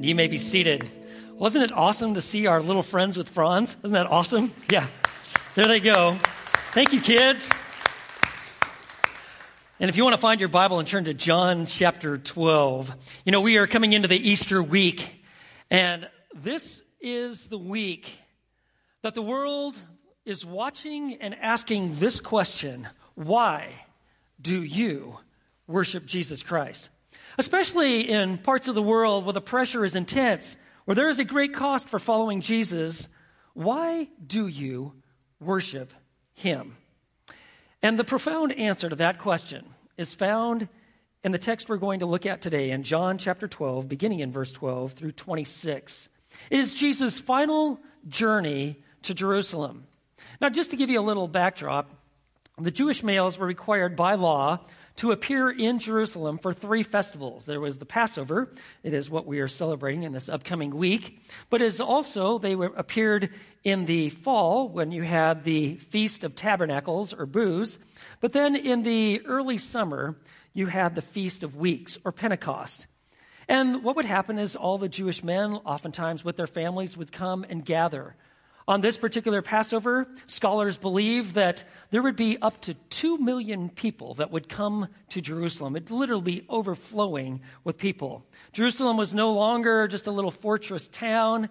and you may be seated. Wasn't it awesome to see our little friends with fronds? Isn't that awesome? Yeah. There they go. Thank you, kids. And if you want to find your Bible and turn to John chapter 12, you know, we are coming into the Easter week, and this is the week that the world is watching and asking this question Why do you worship Jesus Christ? Especially in parts of the world where the pressure is intense, where there is a great cost for following Jesus, why do you worship him? And the profound answer to that question is found in the text we're going to look at today in John chapter 12, beginning in verse 12 through 26. It is Jesus' final journey to Jerusalem. Now, just to give you a little backdrop, the Jewish males were required by law to appear in Jerusalem for three festivals. There was the Passover, it is what we are celebrating in this upcoming week, but as also they were, appeared in the fall when you had the Feast of Tabernacles or booths, but then in the early summer you had the Feast of Weeks or Pentecost. And what would happen is all the Jewish men, oftentimes with their families, would come and gather on this particular Passover, scholars believe that there would be up to 2 million people that would come to Jerusalem. It'd literally be overflowing with people. Jerusalem was no longer just a little fortress town,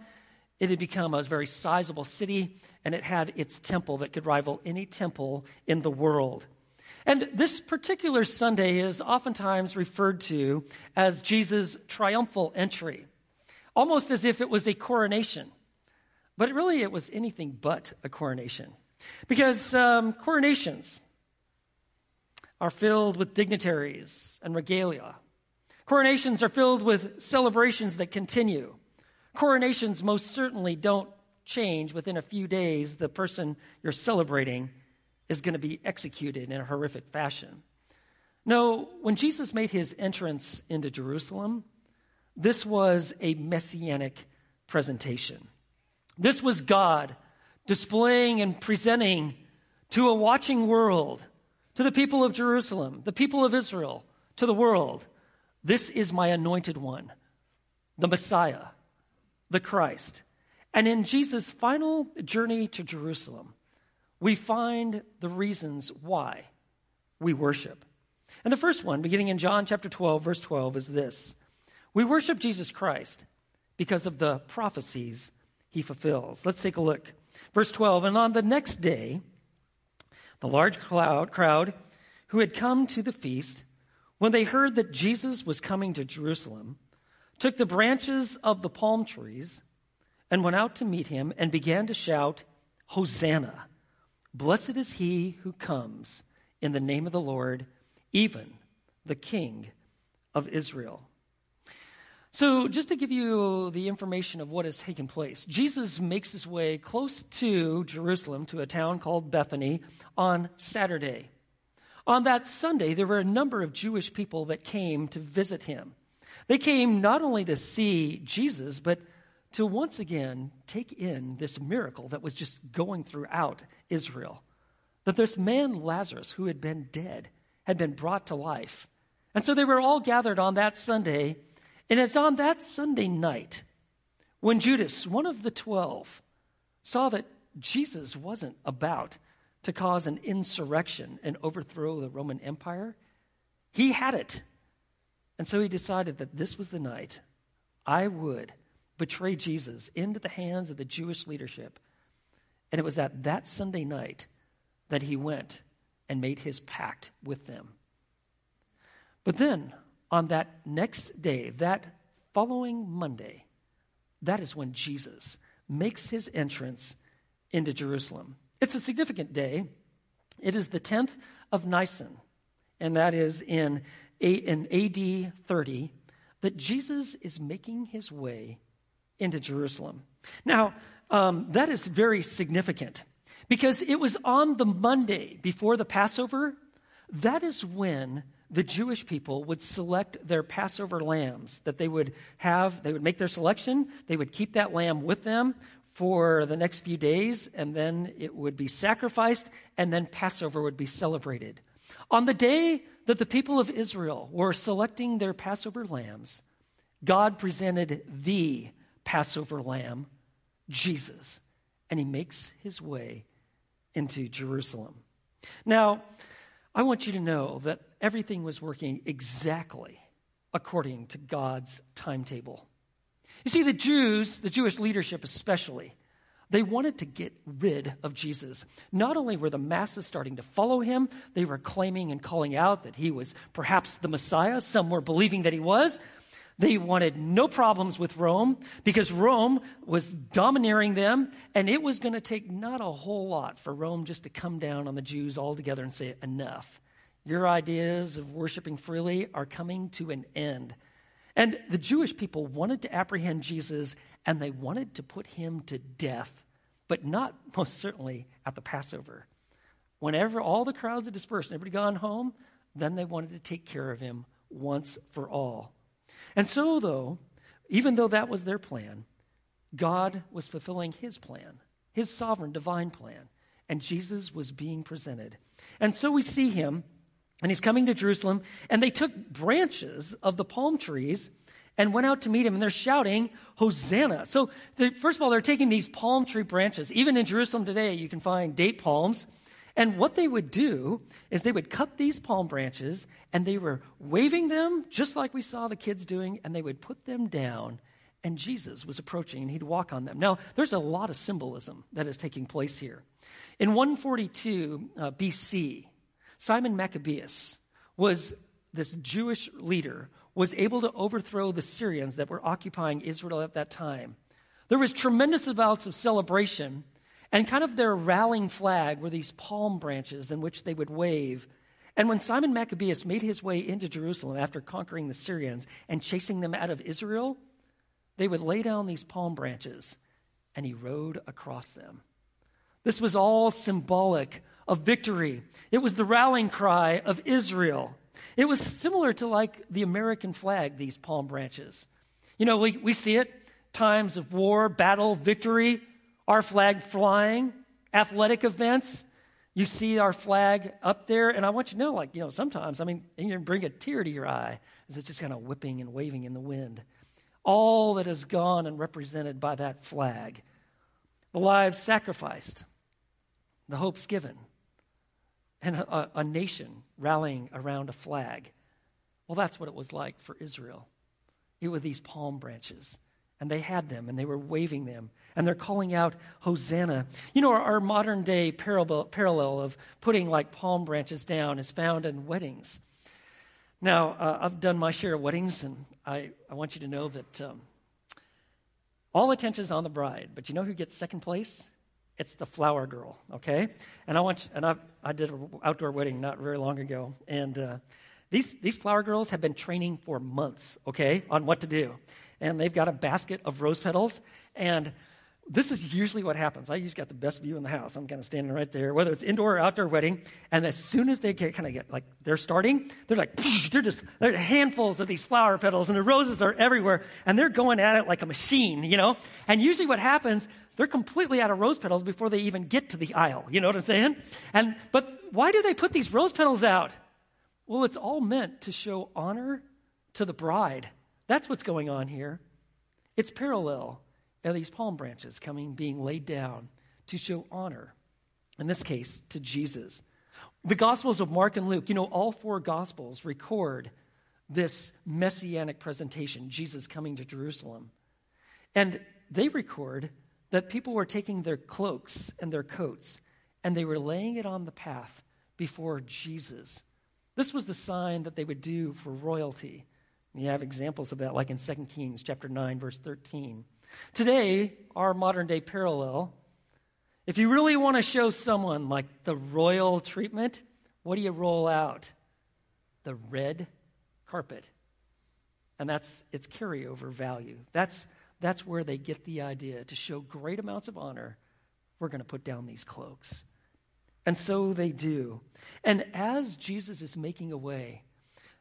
it had become a very sizable city, and it had its temple that could rival any temple in the world. And this particular Sunday is oftentimes referred to as Jesus' triumphal entry, almost as if it was a coronation. But really, it was anything but a coronation. Because um, coronations are filled with dignitaries and regalia. Coronations are filled with celebrations that continue. Coronations most certainly don't change within a few days. The person you're celebrating is going to be executed in a horrific fashion. No, when Jesus made his entrance into Jerusalem, this was a messianic presentation. This was God displaying and presenting to a watching world, to the people of Jerusalem, the people of Israel, to the world. This is my anointed one, the Messiah, the Christ. And in Jesus' final journey to Jerusalem, we find the reasons why we worship. And the first one, beginning in John chapter 12, verse 12, is this We worship Jesus Christ because of the prophecies he fulfills. Let's take a look. Verse 12 And on the next day, the large crowd, crowd who had come to the feast, when they heard that Jesus was coming to Jerusalem, took the branches of the palm trees and went out to meet him and began to shout, Hosanna! Blessed is he who comes in the name of the Lord, even the King of Israel. So, just to give you the information of what has taken place, Jesus makes his way close to Jerusalem, to a town called Bethany, on Saturday. On that Sunday, there were a number of Jewish people that came to visit him. They came not only to see Jesus, but to once again take in this miracle that was just going throughout Israel. That this man, Lazarus, who had been dead, had been brought to life. And so they were all gathered on that Sunday and it's on that Sunday night when Judas, one of the twelve, saw that Jesus wasn't about to cause an insurrection and overthrow the Roman Empire. He had it. And so he decided that this was the night I would betray Jesus into the hands of the Jewish leadership. And it was at that Sunday night that he went and made his pact with them. But then, on that next day, that following Monday, that is when Jesus makes his entrance into Jerusalem. It's a significant day. It is the 10th of Nisan, and that is in, in AD 30, that Jesus is making his way into Jerusalem. Now, um, that is very significant because it was on the Monday before the Passover. That is when the Jewish people would select their Passover lambs that they would have, they would make their selection, they would keep that lamb with them for the next few days, and then it would be sacrificed, and then Passover would be celebrated. On the day that the people of Israel were selecting their Passover lambs, God presented the Passover lamb, Jesus, and he makes his way into Jerusalem. Now, I want you to know that everything was working exactly according to God's timetable. You see, the Jews, the Jewish leadership especially, they wanted to get rid of Jesus. Not only were the masses starting to follow him, they were claiming and calling out that he was perhaps the Messiah. Some were believing that he was. They wanted no problems with Rome because Rome was domineering them, and it was going to take not a whole lot for Rome just to come down on the Jews altogether and say, Enough. Your ideas of worshiping freely are coming to an end. And the Jewish people wanted to apprehend Jesus and they wanted to put him to death, but not most certainly at the Passover. Whenever all the crowds had dispersed and everybody gone home, then they wanted to take care of him once for all. And so, though, even though that was their plan, God was fulfilling his plan, his sovereign divine plan, and Jesus was being presented. And so we see him and he's coming to Jerusalem, and they took branches of the palm trees and went out to meet him, and they're shouting, Hosanna. So, they, first of all, they're taking these palm tree branches. Even in Jerusalem today, you can find date palms. And what they would do is they would cut these palm branches and they were waving them just like we saw the kids doing, and they would put them down. And Jesus was approaching and he'd walk on them. Now, there's a lot of symbolism that is taking place here. In 142 uh, BC, Simon Maccabeus was this Jewish leader, was able to overthrow the Syrians that were occupying Israel at that time. There was tremendous amounts of celebration, and kind of their rallying flag were these palm branches in which they would wave. And when Simon Maccabeus made his way into Jerusalem after conquering the Syrians and chasing them out of Israel, they would lay down these palm branches and he rode across them. This was all symbolic of victory. It was the rallying cry of Israel. It was similar to like the American flag, these palm branches. You know, we, we see it times of war, battle, victory, our flag flying, athletic events. You see our flag up there, and I want you to know, like, you know, sometimes, I mean, and you bring a tear to your eye as it's just kind of whipping and waving in the wind. All that is gone and represented by that flag. The lives sacrificed, the hopes given, and a, a, nation rallying around a flag. Well, that's what it was like for Israel. It was these palm branches, and they had them, and they were waving them, and they're calling out, Hosanna. You know, our, our modern day parallel, parallel of putting like palm branches down is found in weddings. Now, uh, I've done my share of weddings, and I, I want you to know that um, all attention is on the bride, but you know who gets second place? it's the flower girl, okay? And I want, you, and I, I did an outdoor wedding not very long ago, and uh, these these flower girls have been training for months, okay, on what to do, and they've got a basket of rose petals, and this is usually what happens. I usually got the best view in the house. I'm kind of standing right there, whether it's indoor or outdoor wedding. And as soon as they get kind of get like they're starting, they're like they're just they're handfuls of these flower petals, and the roses are everywhere, and they're going at it like a machine, you know. And usually, what happens? They're completely out of rose petals before they even get to the aisle. You know what I'm saying? And but why do they put these rose petals out? Well, it's all meant to show honor to the bride. That's what's going on here. It's parallel of these palm branches coming, being laid down to show honor, in this case, to Jesus. The Gospels of Mark and Luke, you know, all four Gospels record this messianic presentation, Jesus coming to Jerusalem. And they record that people were taking their cloaks and their coats and they were laying it on the path before Jesus. This was the sign that they would do for royalty. You have examples of that, like in 2 Kings chapter 9, verse 13. Today, our modern day parallel, if you really want to show someone like the royal treatment, what do you roll out? The red carpet. And that's its carryover value. That's that's where they get the idea to show great amounts of honor. We're going to put down these cloaks. And so they do. And as Jesus is making a way,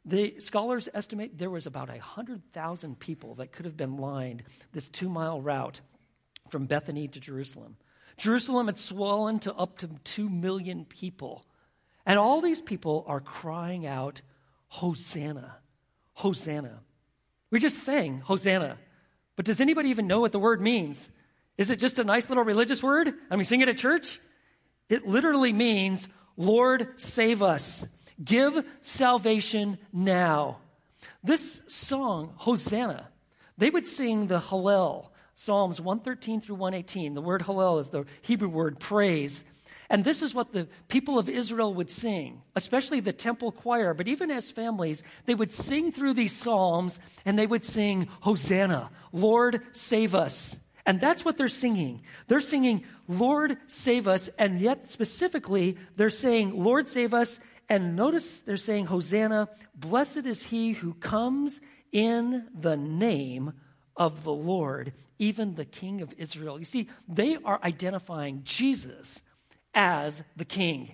the scholars estimate there was about 100,000 people that could have been lined this two mile route from Bethany to Jerusalem. Jerusalem had swollen to up to 2 million people. And all these people are crying out, Hosanna, Hosanna. We just sang Hosanna. But does anybody even know what the word means? Is it just a nice little religious word? I mean, sing it at church? It literally means, Lord, save us. Give salvation now. This song, Hosanna, they would sing the Hallel, Psalms 113 through 118. The word Hallel is the Hebrew word praise. And this is what the people of Israel would sing, especially the temple choir, but even as families, they would sing through these psalms and they would sing, Hosanna, Lord, save us. And that's what they're singing. They're singing, Lord, save us. And yet, specifically, they're saying, Lord, save us. And notice they're saying, Hosanna, blessed is he who comes in the name of the Lord, even the King of Israel. You see, they are identifying Jesus as the king.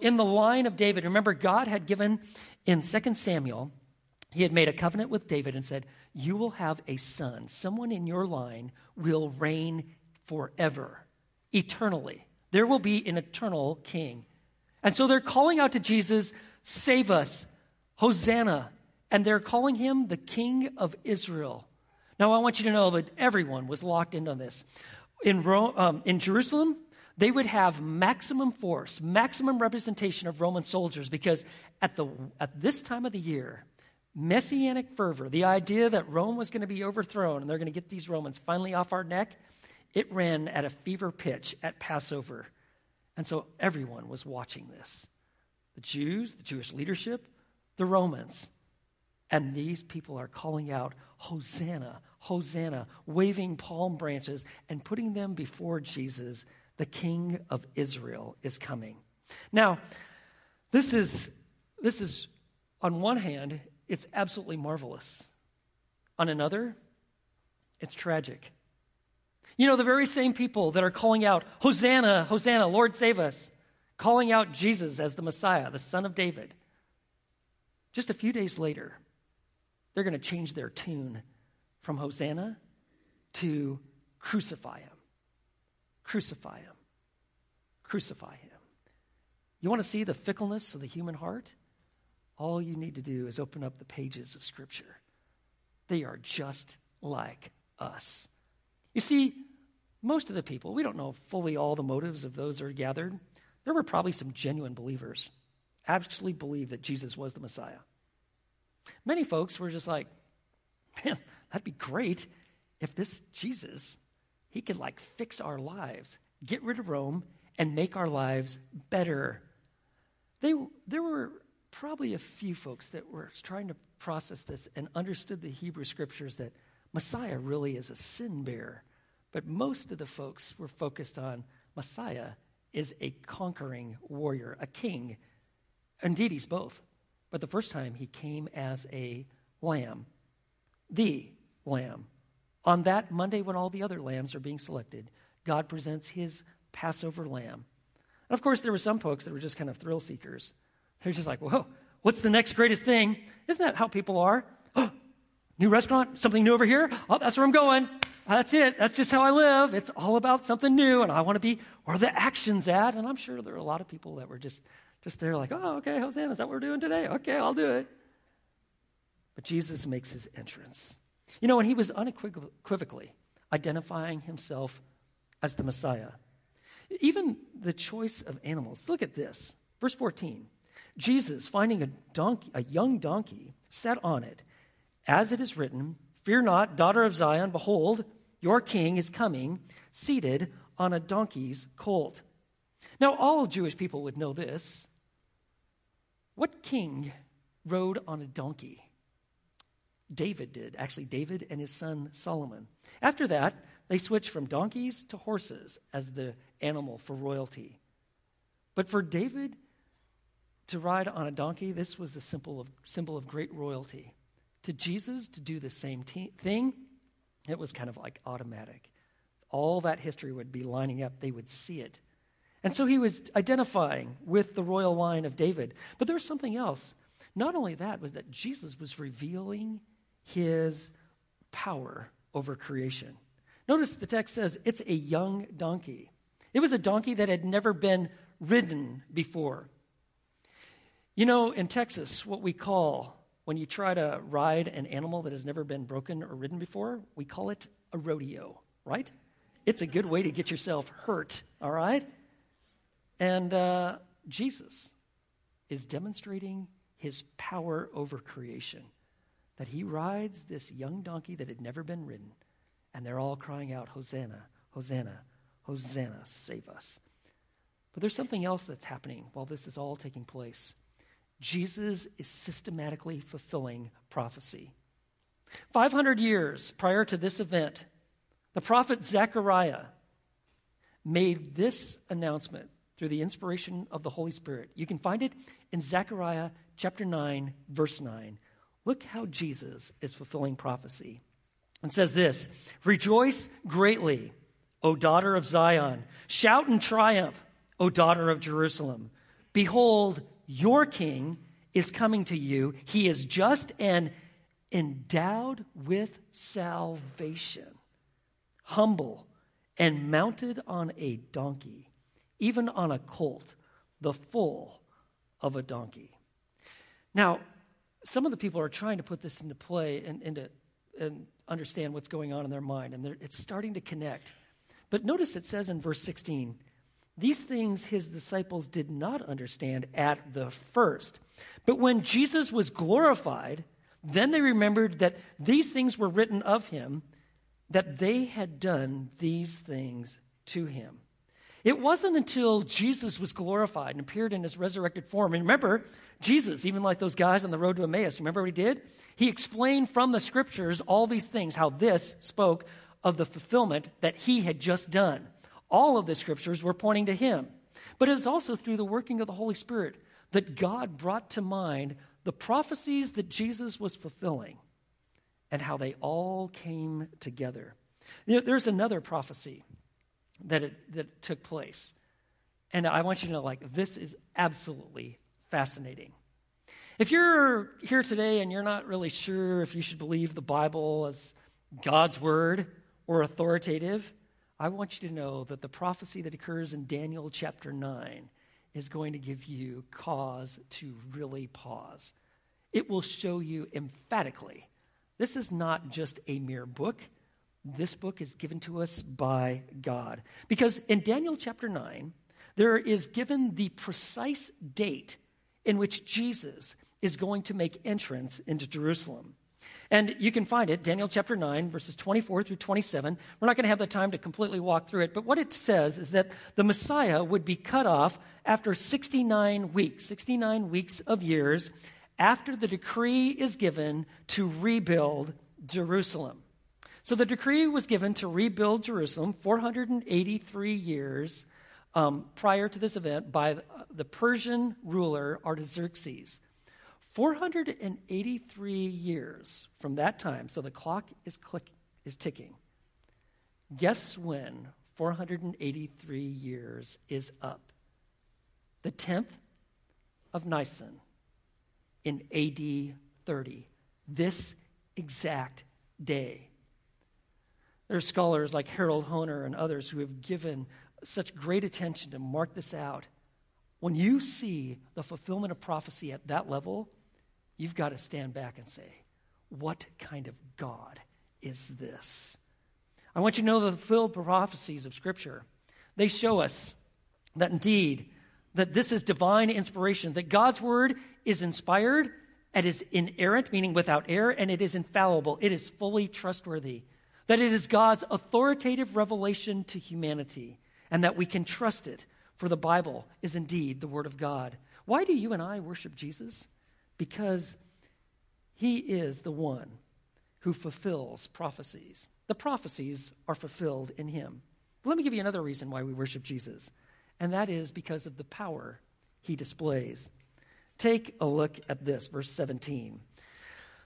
In the line of David, remember, God had given in 2 Samuel, he had made a covenant with David and said, You will have a son. Someone in your line will reign forever, eternally. There will be an eternal king. And so they're calling out to Jesus, Save us, Hosanna. And they're calling him the King of Israel. Now, I want you to know that everyone was locked into this. In, Rome, um, in Jerusalem, they would have maximum force, maximum representation of Roman soldiers because at, the, at this time of the year, messianic fervor, the idea that Rome was going to be overthrown and they're going to get these Romans finally off our neck, it ran at a fever pitch at Passover. And so everyone was watching this the Jews, the Jewish leadership, the Romans. And these people are calling out, Hosanna, Hosanna, waving palm branches and putting them before Jesus the king of Israel is coming. Now, this is, this is, on one hand, it's absolutely marvelous. On another, it's tragic. You know, the very same people that are calling out, Hosanna, Hosanna, Lord save us, calling out Jesus as the Messiah, the Son of David. Just a few days later, they're going to change their tune from Hosanna to crucify him. Crucify him. Crucify him. You want to see the fickleness of the human heart? All you need to do is open up the pages of Scripture. They are just like us. You see, most of the people, we don't know fully all the motives of those who are gathered. There were probably some genuine believers, actually believed that Jesus was the Messiah. Many folks were just like, man, that'd be great if this Jesus he could like fix our lives, get rid of Rome, and make our lives better. They, there were probably a few folks that were trying to process this and understood the Hebrew scriptures that Messiah really is a sin bearer. But most of the folks were focused on Messiah is a conquering warrior, a king. Indeed, he's both. But the first time he came as a lamb, the lamb, on that Monday, when all the other lambs are being selected, God presents his Passover lamb. And of course, there were some folks that were just kind of thrill seekers. They're just like, whoa, what's the next greatest thing? Isn't that how people are? Oh, new restaurant, something new over here? Oh, that's where I'm going. That's it. That's just how I live. It's all about something new, and I want to be where the action's at. And I'm sure there are a lot of people that were just, just there, like, oh, okay, Hosanna, is that what we're doing today? Okay, I'll do it. But Jesus makes his entrance. You know, when he was unequivocally identifying himself as the Messiah, even the choice of animals. Look at this. Verse 14. Jesus, finding a, donkey, a young donkey, sat on it. As it is written, Fear not, daughter of Zion, behold, your king is coming, seated on a donkey's colt. Now, all Jewish people would know this. What king rode on a donkey? David did. Actually, David and his son Solomon. After that, they switched from donkeys to horses as the animal for royalty. But for David to ride on a donkey, this was a symbol of, symbol of great royalty. To Jesus to do the same thing, it was kind of like automatic. All that history would be lining up, they would see it. And so he was identifying with the royal line of David. But there was something else. Not only that, was that Jesus was revealing his power over creation. Notice the text says it's a young donkey. It was a donkey that had never been ridden before. You know, in Texas, what we call when you try to ride an animal that has never been broken or ridden before, we call it a rodeo, right? It's a good way to get yourself hurt, all right? And uh, Jesus is demonstrating his power over creation. That he rides this young donkey that had never been ridden, and they're all crying out, Hosanna, Hosanna, Hosanna, save us. But there's something else that's happening while this is all taking place. Jesus is systematically fulfilling prophecy. 500 years prior to this event, the prophet Zechariah made this announcement through the inspiration of the Holy Spirit. You can find it in Zechariah chapter 9, verse 9. Look how Jesus is fulfilling prophecy. And says this Rejoice greatly, O daughter of Zion. Shout in triumph, O daughter of Jerusalem. Behold, your king is coming to you. He is just and endowed with salvation, humble and mounted on a donkey, even on a colt, the foal of a donkey. Now, some of the people are trying to put this into play and, and, and understand what's going on in their mind, and it's starting to connect. But notice it says in verse 16, these things his disciples did not understand at the first. But when Jesus was glorified, then they remembered that these things were written of him, that they had done these things to him. It wasn't until Jesus was glorified and appeared in his resurrected form. And remember, Jesus, even like those guys on the road to Emmaus, remember what he did? He explained from the scriptures all these things, how this spoke of the fulfillment that he had just done. All of the scriptures were pointing to him. But it was also through the working of the Holy Spirit that God brought to mind the prophecies that Jesus was fulfilling and how they all came together. You know, there's another prophecy that, it, that took place. And I want you to know, like, this is absolutely fascinating. If you're here today and you're not really sure if you should believe the Bible as God's word or authoritative, I want you to know that the prophecy that occurs in Daniel chapter 9 is going to give you cause to really pause. It will show you emphatically this is not just a mere book. This book is given to us by God. Because in Daniel chapter 9, there is given the precise date in which Jesus is going to make entrance into Jerusalem. And you can find it, Daniel chapter 9, verses 24 through 27. We're not going to have the time to completely walk through it, but what it says is that the Messiah would be cut off after 69 weeks, 69 weeks of years, after the decree is given to rebuild Jerusalem. So the decree was given to rebuild Jerusalem 483 years um, prior to this event by the Persian ruler Artaxerxes. 483 years from that time, so the clock is, click, is ticking. Guess when 483 years is up? The 10th of Nisan in AD 30, this exact day. There are scholars like Harold Hoehner and others who have given such great attention to mark this out. When you see the fulfillment of prophecy at that level, you've got to stand back and say, What kind of God is this? I want you to know the fulfilled prophecies of Scripture. They show us that indeed, that this is divine inspiration, that God's word is inspired, it is inerrant, meaning without error, and it is infallible. It is fully trustworthy. That it is God's authoritative revelation to humanity, and that we can trust it, for the Bible is indeed the Word of God. Why do you and I worship Jesus? Because he is the one who fulfills prophecies. The prophecies are fulfilled in him. But let me give you another reason why we worship Jesus, and that is because of the power he displays. Take a look at this, verse 17.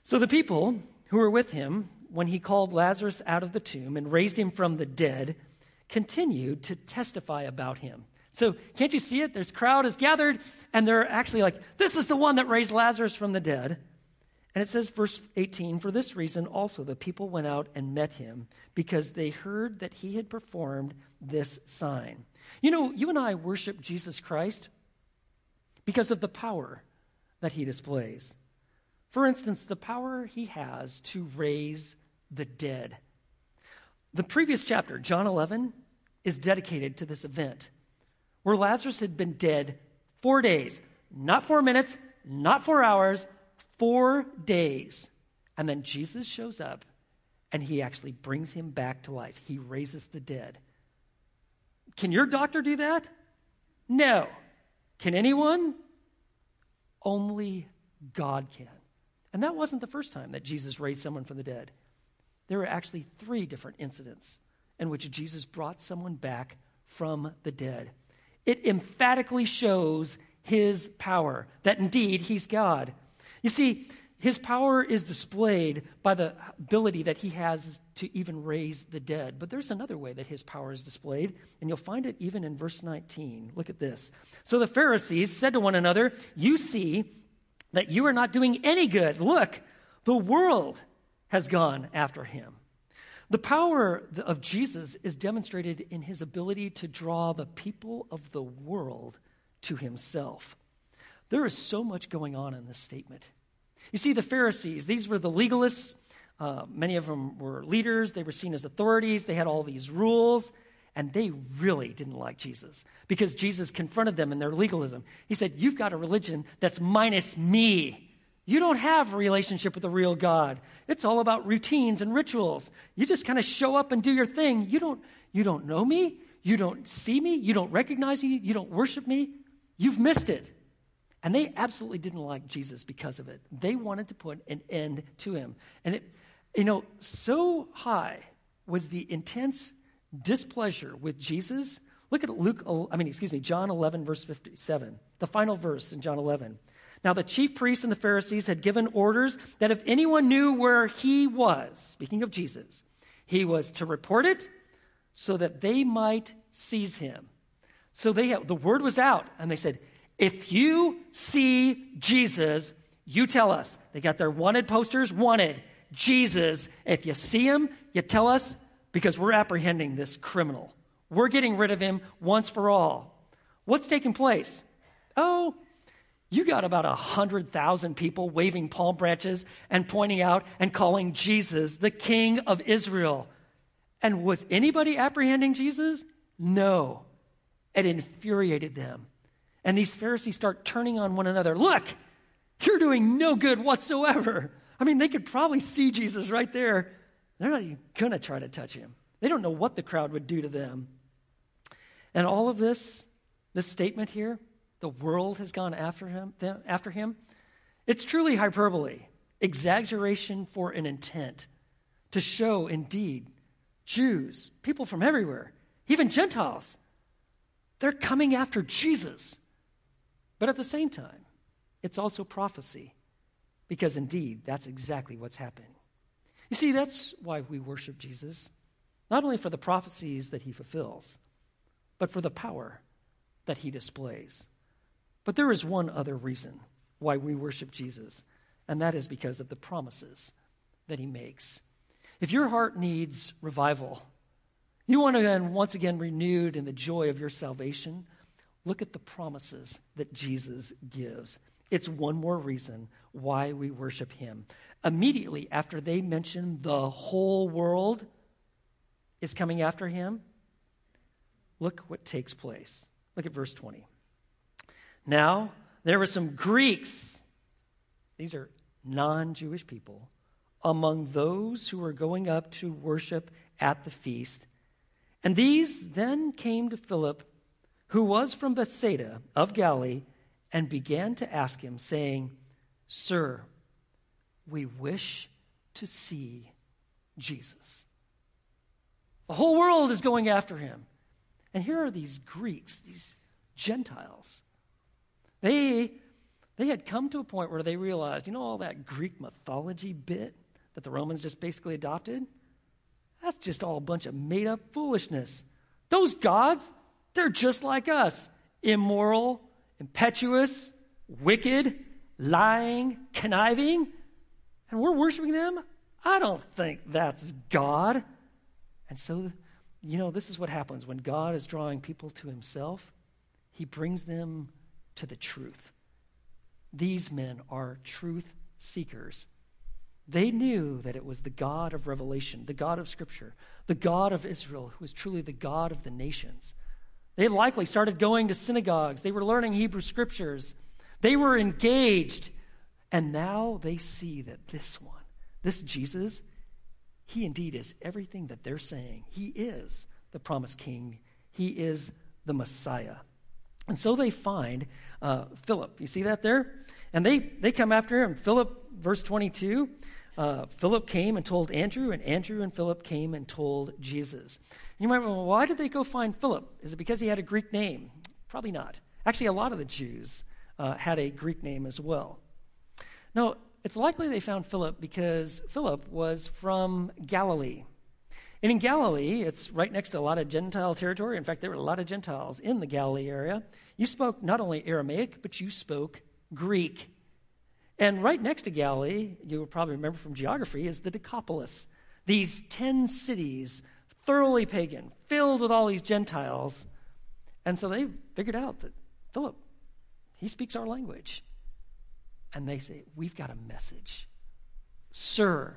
So the people who were with him when he called Lazarus out of the tomb and raised him from the dead continued to testify about him. So can't you see it? There's crowd is gathered, and they're actually like, this is the one that raised Lazarus from the dead. And it says, verse 18, for this reason also the people went out and met him because they heard that he had performed this sign. You know, you and I worship Jesus Christ because of the power that he displays. For instance, the power he has to raise the dead. The previous chapter, John 11, is dedicated to this event where Lazarus had been dead four days, not four minutes, not four hours, four days. And then Jesus shows up and he actually brings him back to life. He raises the dead. Can your doctor do that? No. Can anyone? Only God can. And that wasn't the first time that Jesus raised someone from the dead. There were actually three different incidents in which Jesus brought someone back from the dead. It emphatically shows his power, that indeed he's God. You see, his power is displayed by the ability that he has to even raise the dead. But there's another way that his power is displayed, and you'll find it even in verse 19. Look at this. So the Pharisees said to one another, You see that you are not doing any good. Look, the world has gone after him. The power of Jesus is demonstrated in his ability to draw the people of the world to himself. There is so much going on in this statement. You see, the Pharisees, these were the legalists. Uh, many of them were leaders. They were seen as authorities. They had all these rules. And they really didn't like Jesus because Jesus confronted them in their legalism. He said, You've got a religion that's minus me. You don't have a relationship with the real God. It's all about routines and rituals. You just kind of show up and do your thing. You don't, you don't know me. You don't see me. You don't recognize me. You don't worship me. You've missed it. And they absolutely didn't like Jesus because of it. They wanted to put an end to him. And it, you know, so high was the intense displeasure with Jesus. Look at Luke, I mean, excuse me, John 11, verse 57, the final verse in John 11. Now, the chief priests and the Pharisees had given orders that if anyone knew where he was, speaking of Jesus, he was to report it so that they might seize him. So they the word was out, and they said, if you see Jesus, you tell us. They got their wanted posters, wanted. Jesus, if you see him, you tell us because we're apprehending this criminal. We're getting rid of him once for all. What's taking place? Oh, you got about a 100,000 people waving palm branches and pointing out and calling Jesus the King of Israel. And was anybody apprehending Jesus? No. It infuriated them. And these Pharisees start turning on one another. Look, you're doing no good whatsoever. I mean, they could probably see Jesus right there. They're not even going to try to touch him. They don't know what the crowd would do to them. And all of this, this statement here, the world has gone after him, after him. It's truly hyperbole, exaggeration for an intent to show, indeed, Jews, people from everywhere, even Gentiles, they're coming after Jesus. But at the same time, it's also prophecy, because indeed, that's exactly what's happening. You see, that's why we worship Jesus, not only for the prophecies that he fulfills, but for the power that he displays. But there is one other reason why we worship Jesus, and that is because of the promises that he makes. If your heart needs revival, you want to be once again renewed in the joy of your salvation, Look at the promises that Jesus gives. It's one more reason why we worship him. Immediately after they mention the whole world is coming after him, look what takes place. Look at verse 20. Now, there were some Greeks, these are non Jewish people, among those who were going up to worship at the feast. And these then came to Philip who was from Bethsaida of Galilee, and began to ask him, saying, Sir, we wish to see Jesus. The whole world is going after him. And here are these Greeks, these Gentiles. They, they had come to a point where they realized, you know, all that Greek mythology bit that the Romans just basically adopted? That's just all a bunch of made up foolishness. Those gods, they're just like us immoral, impetuous, wicked, lying, conniving. And we're worshiping them? I don't think that's God. And so, you know, this is what happens when God is drawing people to himself, he brings them to the truth. These men are truth seekers. They knew that it was the God of revelation, the God of Scripture, the God of Israel, who was truly the God of the nations. They likely started going to synagogues. They were learning Hebrew Scriptures. They were engaged. And now they see that this one, this Jesus, he indeed is everything that they're saying. He is the promised king, he is the Messiah. And so they find uh, Philip. You see that there? And they, they come after him. Philip, verse 22, uh, Philip came and told Andrew, and Andrew and Philip came and told Jesus. And you might well, why did they go find Philip? Is it because he had a Greek name? Probably not. Actually, a lot of the Jews uh, had a Greek name as well. No, it's likely they found Philip because Philip was from Galilee. And in Galilee, it's right next to a lot of Gentile territory. In fact, there were a lot of Gentiles in the Galilee area. You spoke not only Aramaic, but you spoke Greek. And right next to Galilee, you will probably remember from geography, is the Decapolis. These 10 cities, thoroughly pagan, filled with all these Gentiles. And so they figured out that Philip, he speaks our language. And they say, We've got a message. Sir,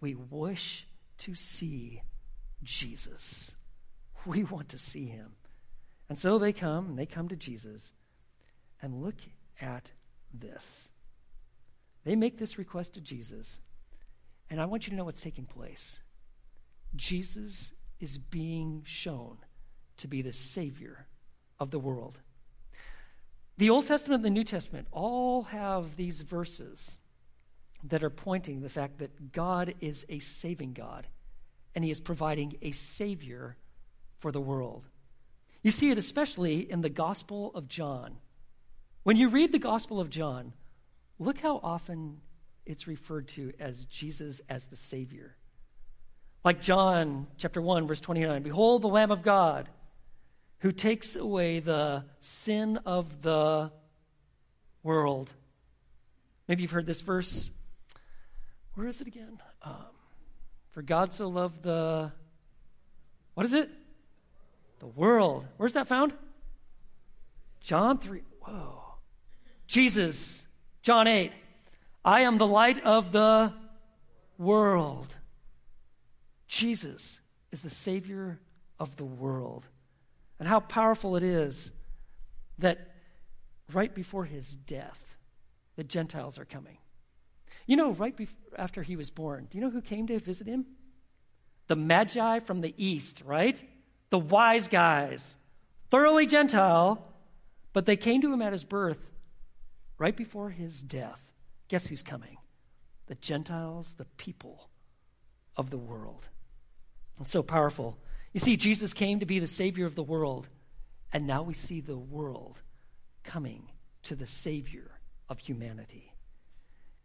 we wish to see Jesus. We want to see him. And so they come, and they come to Jesus, and look at this. They make this request to Jesus, and I want you to know what's taking place. Jesus is being shown to be the Savior of the world. The Old Testament and the New Testament all have these verses that are pointing the fact that God is a saving God and he is providing a savior for the world. You see it especially in the Gospel of John. When you read the Gospel of John, look how often it's referred to as Jesus as the Savior. Like John chapter 1 verse 29, behold the lamb of God who takes away the sin of the world. Maybe you've heard this verse. Where is it again? Um, for God so loved the, what is it? The world. Where's that found? John 3. Whoa. Jesus, John 8. I am the light of the world. Jesus is the Savior of the world. And how powerful it is that right before his death, the Gentiles are coming. You know, right before, after he was born, do you know who came to visit him? The Magi from the east, right? The wise guys, thoroughly Gentile, but they came to him at his birth right before his death. Guess who's coming? The Gentiles, the people of the world. It's so powerful. You see, Jesus came to be the Savior of the world, and now we see the world coming to the Savior of humanity.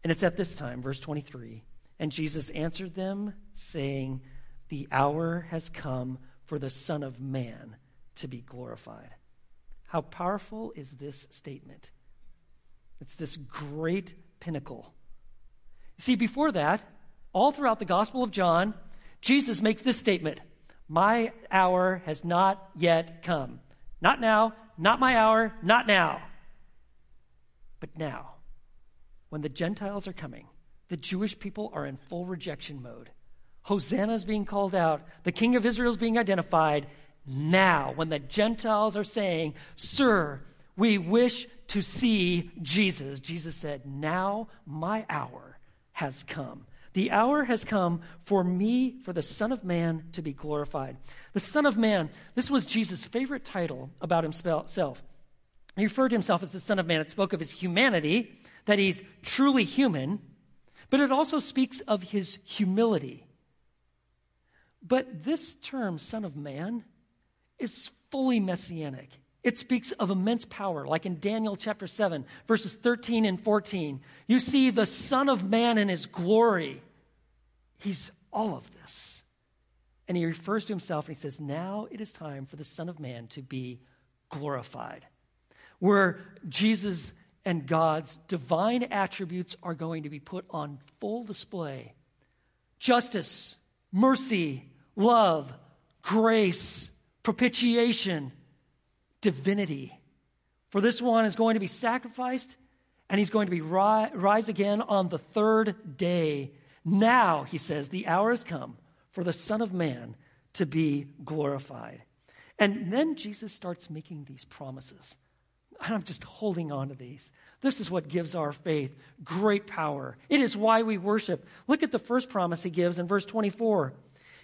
And it's at this time, verse 23, and Jesus answered them, saying, The hour has come for the Son of Man to be glorified. How powerful is this statement? It's this great pinnacle. See, before that, all throughout the Gospel of John, Jesus makes this statement My hour has not yet come. Not now, not my hour, not now, but now when the Gentiles are coming, the Jewish people are in full rejection mode. Hosanna is being called out. The King of Israel is being identified. Now, when the Gentiles are saying, Sir, we wish to see Jesus, Jesus said, Now my hour has come. The hour has come for me, for the Son of Man, to be glorified. The Son of Man, this was Jesus' favorite title about himself. He referred to himself as the Son of Man. It spoke of his humanity that he's truly human, but it also speaks of his humility. But this term, Son of Man, is fully messianic. It speaks of immense power, like in Daniel chapter 7, verses 13 and 14. You see the Son of Man in his glory. He's all of this. And he refers to himself and he says, Now it is time for the Son of Man to be glorified. Where Jesus and God's divine attributes are going to be put on full display justice, mercy, love, grace, propitiation, divinity. For this one is going to be sacrificed, and he's going to be ri- rise again on the third day. Now, he says, the hour has come for the Son of Man to be glorified. And then Jesus starts making these promises. I'm just holding on to these. This is what gives our faith great power. It is why we worship. Look at the first promise he gives in verse 24.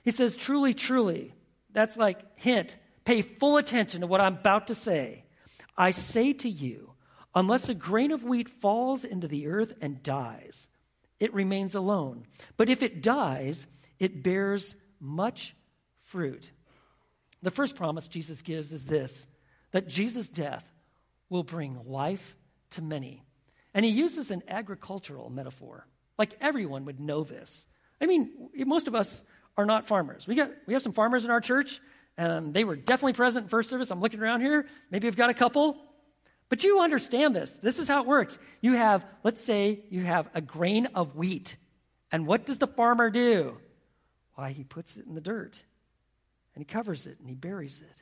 He says, Truly, truly. That's like hint. Pay full attention to what I'm about to say. I say to you, unless a grain of wheat falls into the earth and dies, it remains alone. But if it dies, it bears much fruit. The first promise Jesus gives is this that Jesus' death will bring life to many. And he uses an agricultural metaphor. Like everyone would know this. I mean, most of us are not farmers. We, got, we have some farmers in our church, and they were definitely present in first service. I'm looking around here. Maybe I've got a couple. But you understand this. This is how it works. You have, let's say, you have a grain of wheat. And what does the farmer do? Why, he puts it in the dirt and he covers it and he buries it.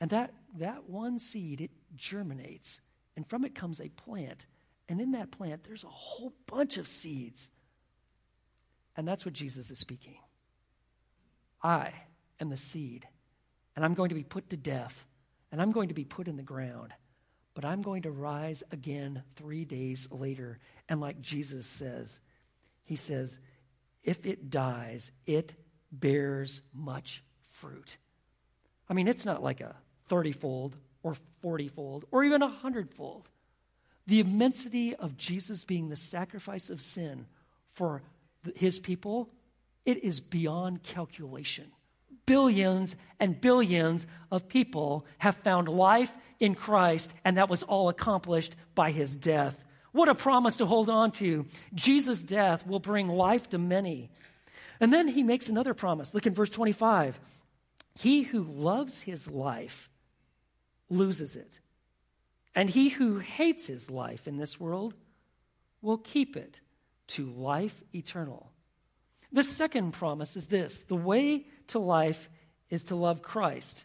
And that, that one seed, it germinates. And from it comes a plant. And in that plant, there's a whole bunch of seeds. And that's what Jesus is speaking. I am the seed, and I'm going to be put to death, and I'm going to be put in the ground but I'm going to rise again three days later. And like Jesus says, He says, if it dies, it bears much fruit. I mean, it's not like a 30 fold or 40 fold or even a 100 fold. The immensity of Jesus being the sacrifice of sin for his people, it is beyond calculation billions and billions of people have found life in Christ, and that was all accomplished by his death. What a promise to hold on to. Jesus' death will bring life to many. And then he makes another promise. Look in verse 25. He who loves his life loses it. And he who hates his life in this world will keep it to life eternal. The second promise is this the way to life is to love Christ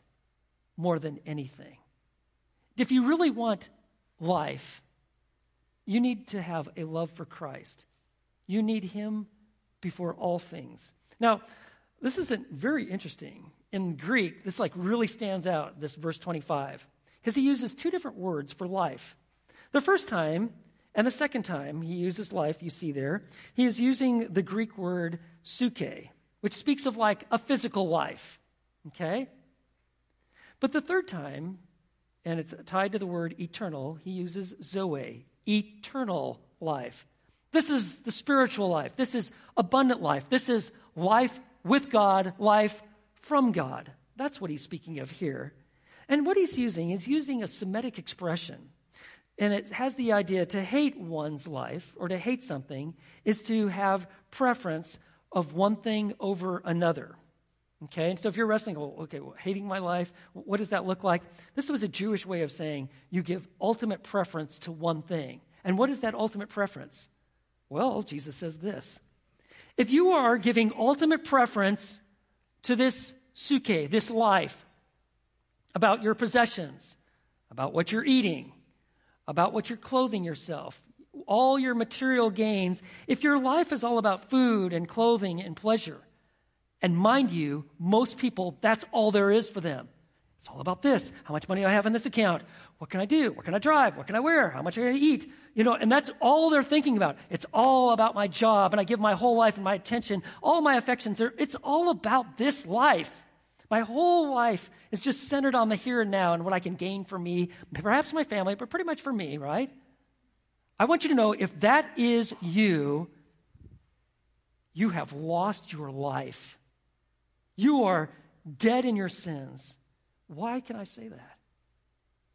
more than anything. If you really want life, you need to have a love for Christ. You need Him before all things. Now, this isn't very interesting. In Greek, this like really stands out, this verse 25, because he uses two different words for life. The first time and the second time he uses life, you see there, he is using the Greek word psuche, which speaks of like a physical life. Okay? But the third time, and it's tied to the word eternal, he uses zoe, eternal life. This is the spiritual life. This is abundant life. This is life with God, life from God. That's what he's speaking of here. And what he's using is using a Semitic expression. And it has the idea to hate one's life or to hate something is to have preference of one thing over another. Okay, and so if you're wrestling, well, okay, well, hating my life, what does that look like? This was a Jewish way of saying you give ultimate preference to one thing. And what is that ultimate preference? Well, Jesus says this If you are giving ultimate preference to this psuche, this life, about your possessions, about what you're eating, about what you're clothing yourself, all your material gains, if your life is all about food and clothing and pleasure, and mind you, most people, that's all there is for them. It's all about this. How much money I have in this account? What can I do? What can I drive? What can I wear? How much am I going to eat? You know, and that's all they're thinking about. It's all about my job, and I give my whole life and my attention, all my affections. Are, it's all about this life. My whole life is just centered on the here and now and what I can gain for me, perhaps my family, but pretty much for me, right? I want you to know if that is you, you have lost your life. You are dead in your sins. Why can I say that?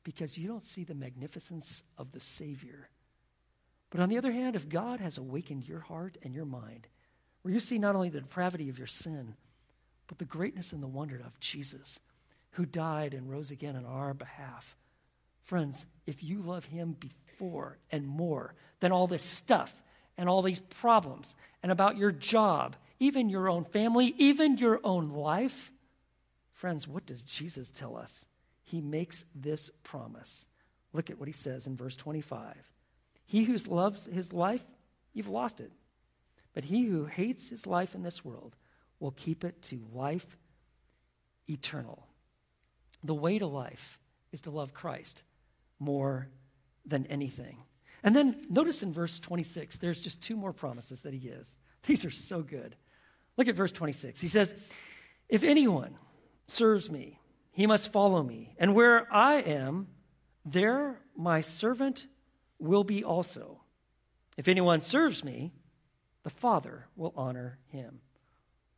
Because you don't see the magnificence of the Savior. But on the other hand, if God has awakened your heart and your mind, where you see not only the depravity of your sin, but the greatness and the wonder of Jesus, who died and rose again on our behalf. Friends, if you love him before and more than all this stuff and all these problems and about your job, even your own family, even your own life. Friends, what does Jesus tell us? He makes this promise. Look at what he says in verse 25. He who loves his life, you've lost it. But he who hates his life in this world will keep it to life eternal. The way to life is to love Christ more than anything. And then notice in verse 26, there's just two more promises that he gives. These are so good. Look at verse 26. He says, If anyone serves me, he must follow me. And where I am, there my servant will be also. If anyone serves me, the Father will honor him.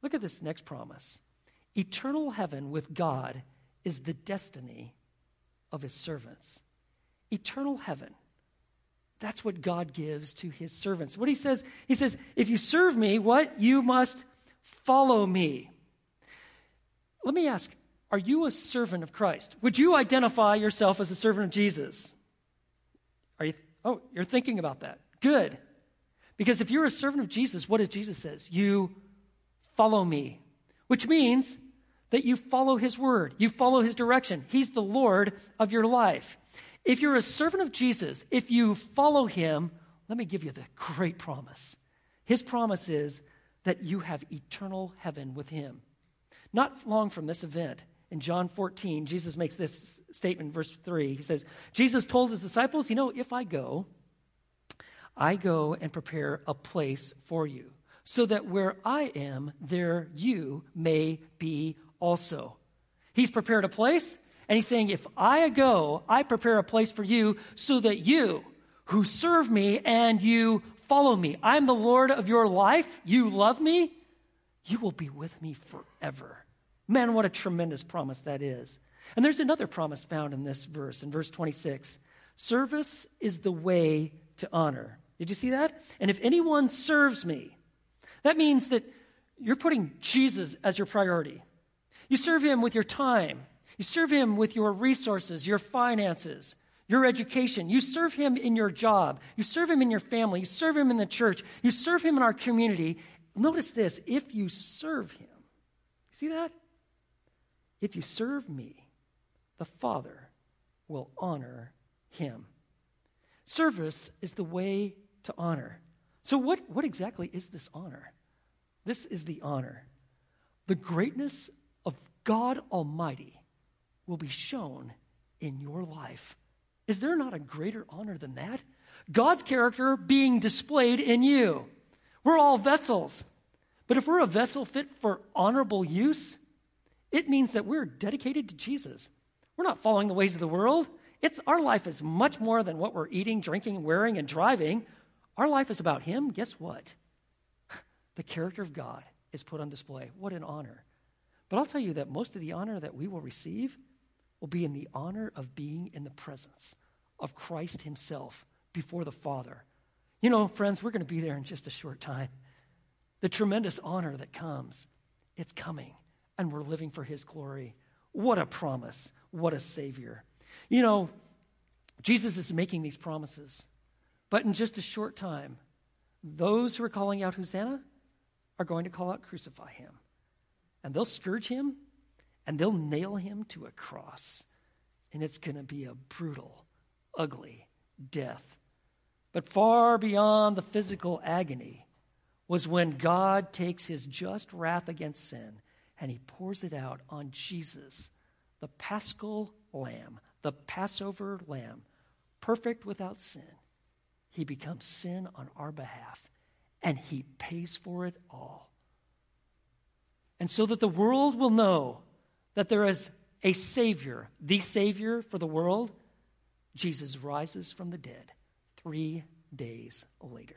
Look at this next promise. Eternal heaven with God is the destiny of his servants. Eternal heaven. That's what God gives to his servants. What he says, he says, if you serve me, what? You must follow me. Let me ask, are you a servant of Christ? Would you identify yourself as a servant of Jesus? Are you Oh, you're thinking about that. Good. Because if you're a servant of Jesus, what does Jesus says? You follow me, which means that you follow his word, you follow his direction. He's the Lord of your life. If you're a servant of Jesus, if you follow him, let me give you the great promise. His promise is that you have eternal heaven with him. Not long from this event, in John 14, Jesus makes this statement, verse 3. He says, Jesus told his disciples, You know, if I go, I go and prepare a place for you, so that where I am, there you may be also. He's prepared a place, and he's saying, If I go, I prepare a place for you, so that you, who serve me and you follow me, I'm the Lord of your life, you love me, you will be with me forever. Man, what a tremendous promise that is. And there's another promise found in this verse, in verse 26. Service is the way to honor. Did you see that? And if anyone serves me, that means that you're putting Jesus as your priority. You serve him with your time, you serve him with your resources, your finances, your education. You serve him in your job, you serve him in your family, you serve him in the church, you serve him in our community. Notice this if you serve him, see that? If you serve me, the Father will honor him. Service is the way to honor. So, what, what exactly is this honor? This is the honor. The greatness of God Almighty will be shown in your life. Is there not a greater honor than that? God's character being displayed in you. We're all vessels. But if we're a vessel fit for honorable use, it means that we're dedicated to Jesus. We're not following the ways of the world. It's our life is much more than what we're eating, drinking, wearing, and driving. Our life is about Him. Guess what? The character of God is put on display. What an honor. But I'll tell you that most of the honor that we will receive will be in the honor of being in the presence of Christ Himself before the Father. You know, friends, we're going to be there in just a short time. The tremendous honor that comes, it's coming and we're living for His glory. What a promise. What a Savior. You know, Jesus is making these promises, but in just a short time, those who are calling out Hosanna are going to call out Crucify Him. And they'll scourge Him and they'll nail Him to a cross. And it's going to be a brutal, ugly death. But far beyond the physical agony was when God takes his just wrath against sin and he pours it out on Jesus, the paschal lamb, the Passover lamb, perfect without sin. He becomes sin on our behalf, and he pays for it all. And so that the world will know that there is a Savior, the Savior for the world, Jesus rises from the dead three days later.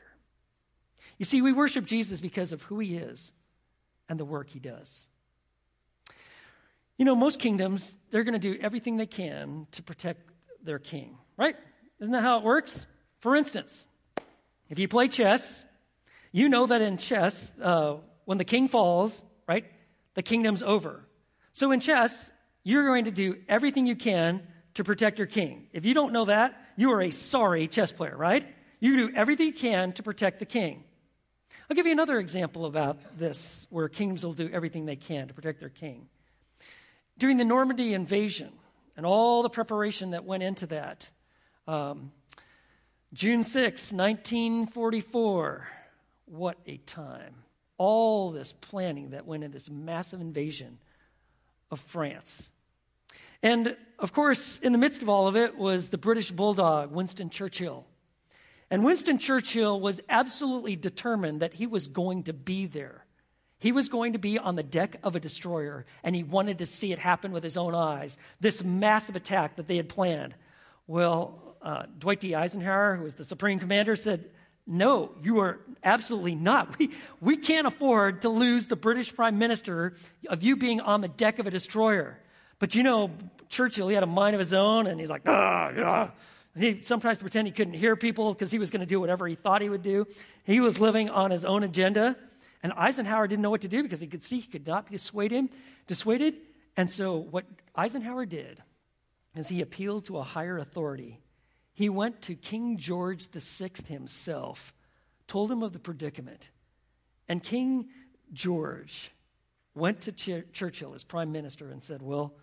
You see, we worship Jesus because of who he is and the work he does. You know, most kingdoms, they're going to do everything they can to protect their king, right? Isn't that how it works? For instance, if you play chess, you know that in chess, uh, when the king falls, right, the kingdom's over. So in chess, you're going to do everything you can to protect your king. If you don't know that, you are a sorry chess player, right? You do everything you can to protect the king. I'll give you another example about this, where kingdoms will do everything they can to protect their king. During the Normandy invasion and all the preparation that went into that, um, June 6, 1944. What a time. All this planning that went into this massive invasion of France. And of course, in the midst of all of it was the British bulldog, Winston Churchill. And Winston Churchill was absolutely determined that he was going to be there. He was going to be on the deck of a destroyer, and he wanted to see it happen with his own eyes. This massive attack that they had planned. Well, uh, Dwight D. Eisenhower, who was the supreme commander, said, No, you are absolutely not. We, we can't afford to lose the British prime minister of you being on the deck of a destroyer. But you know, Churchill, he had a mind of his own, and he's like, ah, ah. He sometimes pretend he couldn't hear people because he was going to do whatever he thought he would do. He was living on his own agenda. And Eisenhower didn't know what to do because he could see he could not be dissuaded. dissuaded. And so what Eisenhower did is he appealed to a higher authority. He went to King George VI himself, told him of the predicament. And King George went to Ch- Churchill as prime minister and said, Well,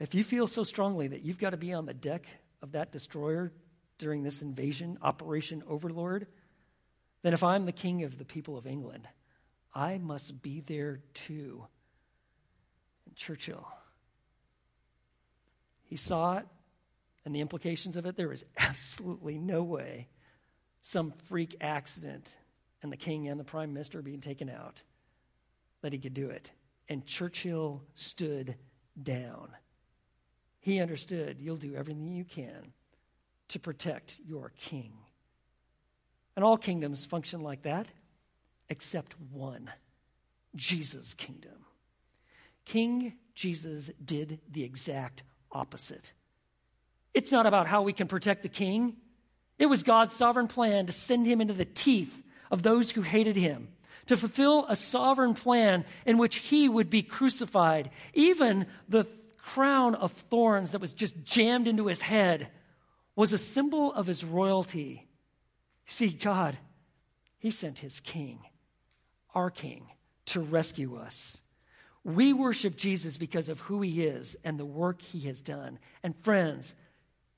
if you feel so strongly that you've got to be on the deck of that destroyer during this invasion, Operation Overlord, then if I'm the king of the people of England, I must be there too. And Churchill, he saw it and the implications of it. There was absolutely no way some freak accident and the king and the prime minister being taken out that he could do it. And Churchill stood down. He understood you'll do everything you can to protect your king. And all kingdoms function like that, except one Jesus' kingdom. King Jesus did the exact opposite. It's not about how we can protect the king. It was God's sovereign plan to send him into the teeth of those who hated him, to fulfill a sovereign plan in which he would be crucified. Even the crown of thorns that was just jammed into his head was a symbol of his royalty. See, God, he sent his king, our king, to rescue us. We worship Jesus because of who he is and the work he has done. And friends,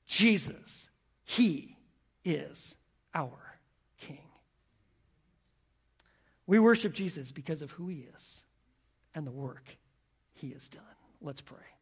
Jesus, he is our king. We worship Jesus because of who he is and the work he has done. Let's pray.